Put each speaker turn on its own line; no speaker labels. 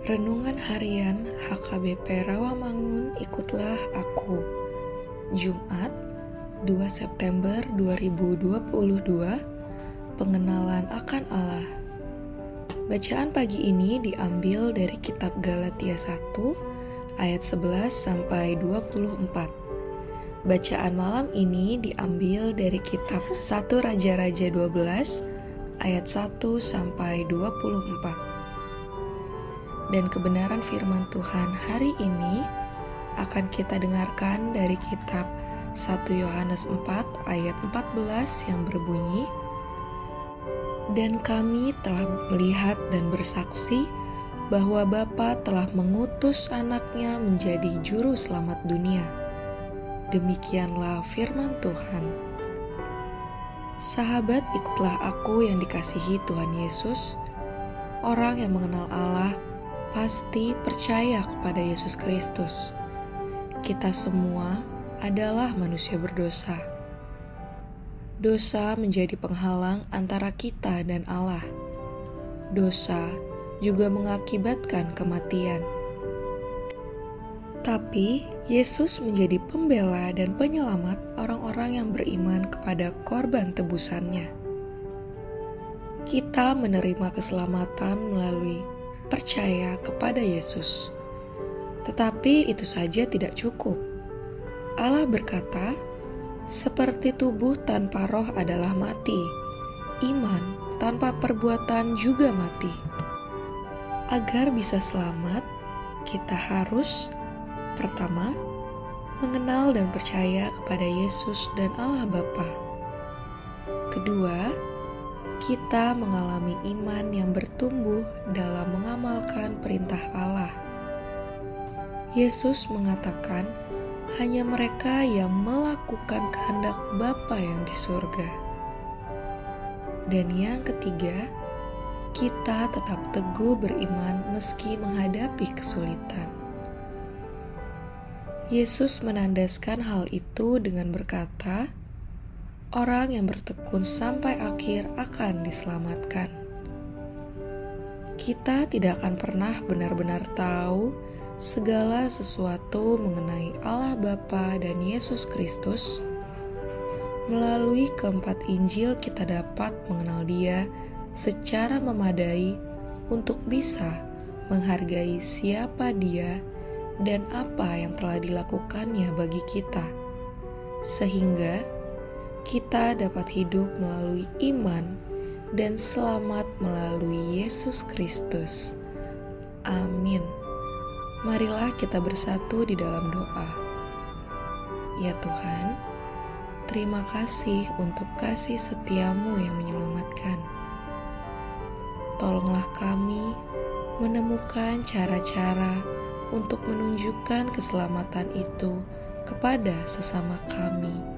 Renungan Harian HKBP Rawamangun Ikutlah Aku. Jumat 2 September 2022 Pengenalan akan Allah. Bacaan pagi ini diambil dari kitab Galatia 1 ayat 11 sampai 24 Bacaan malam ini diambil dari kitab 1 Raja-Raja 12 ayat 1 sampai 24 dan kebenaran firman Tuhan hari ini akan kita dengarkan dari kitab 1 Yohanes 4 ayat 14 yang berbunyi Dan kami telah melihat dan bersaksi bahwa Bapa telah mengutus anaknya menjadi juru selamat dunia. Demikianlah firman Tuhan. Sahabat, ikutlah aku yang dikasihi Tuhan Yesus, orang yang mengenal Allah pasti percaya kepada Yesus Kristus. Kita semua adalah manusia berdosa. Dosa menjadi penghalang antara kita dan Allah. Dosa juga mengakibatkan kematian. Tapi Yesus menjadi pembela dan penyelamat orang-orang yang beriman kepada korban tebusannya. Kita menerima keselamatan melalui percaya kepada Yesus. Tetapi itu saja tidak cukup. Allah berkata, "Seperti tubuh tanpa roh adalah mati, iman tanpa perbuatan juga mati." Agar bisa selamat, kita harus pertama mengenal dan percaya kepada Yesus dan Allah Bapa. Kedua, kita mengalami iman yang bertumbuh dalam mengamalkan perintah Allah. Yesus mengatakan, hanya mereka yang melakukan kehendak Bapa yang di surga. Dan yang ketiga, kita tetap teguh beriman meski menghadapi kesulitan. Yesus menandaskan hal itu dengan berkata, orang yang bertekun sampai akhir akan diselamatkan. Kita tidak akan pernah benar-benar tahu segala sesuatu mengenai Allah Bapa dan Yesus Kristus. Melalui keempat Injil kita dapat mengenal Dia secara memadai untuk bisa menghargai siapa Dia dan apa yang telah dilakukannya bagi kita. Sehingga kita dapat hidup melalui iman dan selamat melalui Yesus Kristus. Amin. Marilah kita bersatu di dalam doa. Ya Tuhan, terima kasih untuk kasih setiamu yang menyelamatkan. Tolonglah kami menemukan cara-cara untuk menunjukkan keselamatan itu kepada sesama kami